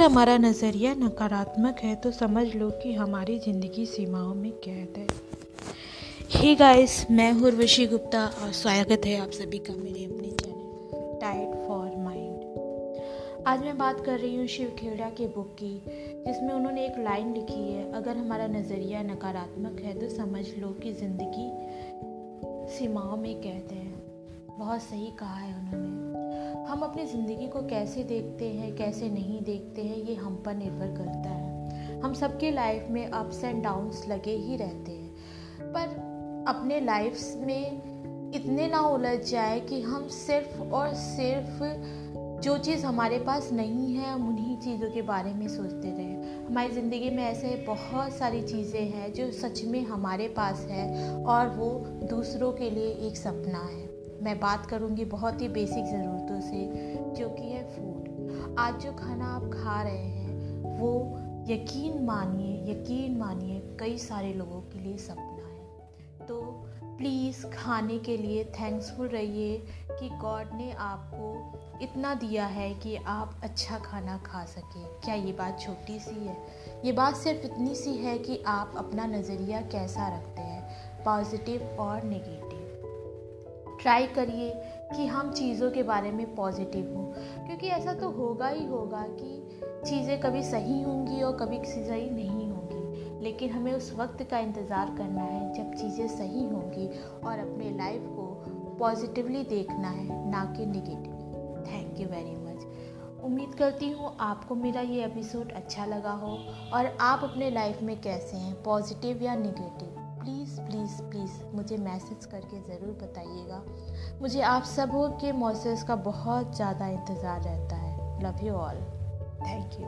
अगर हमारा नज़रिया नकारात्मक है तो समझ लो कि हमारी ज़िंदगी सीमाओं में कैद है। ही गाइस मैं उर्वशी गुप्ता और स्वागत है आप सभी का मेरे अपने चैनल टाइट फॉर माइंड आज मैं बात कर रही हूँ शिव खेड़ा के बुक की, जिसमें उन्होंने एक लाइन लिखी है, अगर हमारा नज़रिया नकारात्मक है तो समझ लो कि ज़िंदगी सीमाओं में कैद है। बहुत सही कहा है उन्होंने। हम अपनी ज़िंदगी को कैसे देखते हैं, कैसे नहीं देखते हैं, ये हम पर निर्भर करता है। हम सबके लाइफ में अप्स एंड डाउन्स लगे ही रहते हैं। पर अपने लाइफ में इतने ना उलझ जाए कि हम सिर्फ़ और सिर्फ़ जो चीज़ हमारे पास नहीं है, हम उन्हीं चीज़ों के बारे में सोचते रहें। हमारी ज़िंदगी में ऐसे बहुत सारी चीज़ें हैं जो सच में हमारे पास है और वो दूसरों के लिए एक सपना है। मैं बात करूँगी बहुत ही बेसिक ज़रूरतों से, जो कि है फ़ूड आज जो खाना आप खा रहे हैं, वो यकीन मानिए यकीन मानिए, कई सारे लोगों के लिए सपना है। तो प्लीज़ खाने के लिए थैंक्सफुल रहिए कि गॉड ने आपको इतना दिया है कि आप अच्छा खाना खा सकें। क्या ये बात छोटी सी है? ये बात सिर्फ़ इतनी सी है कि आप अपना नज़रिया कैसा रखते हैं पॉजिटिव और नेगेटिव ट्राई करिए कि हम चीज़ों के बारे में पॉजिटिव हों। क्योंकि ऐसा तो होगा ही होगा कि चीज़ें कभी सही होंगी और कभी सही नहीं होंगी। लेकिन हमें उस वक्त का इंतज़ार करना है जब चीज़ें सही होंगी और अपने लाइफ को पॉजिटिवली देखना है, ना कि negatively thank you very much उम्मीद करती हूँ आपको मेरा ये एपिसोड अच्छा लगा हो और आप अपने लाइफ में कैसे हैं पॉजिटिव या निगेटिव प्लीज़ प्लीज़ प्लीज़ मुझे मैसेज करके ज़रूर बताइएगा। मुझे आप सब के मैसेज का बहुत ज़्यादा इंतज़ार रहता है। Love you all thank you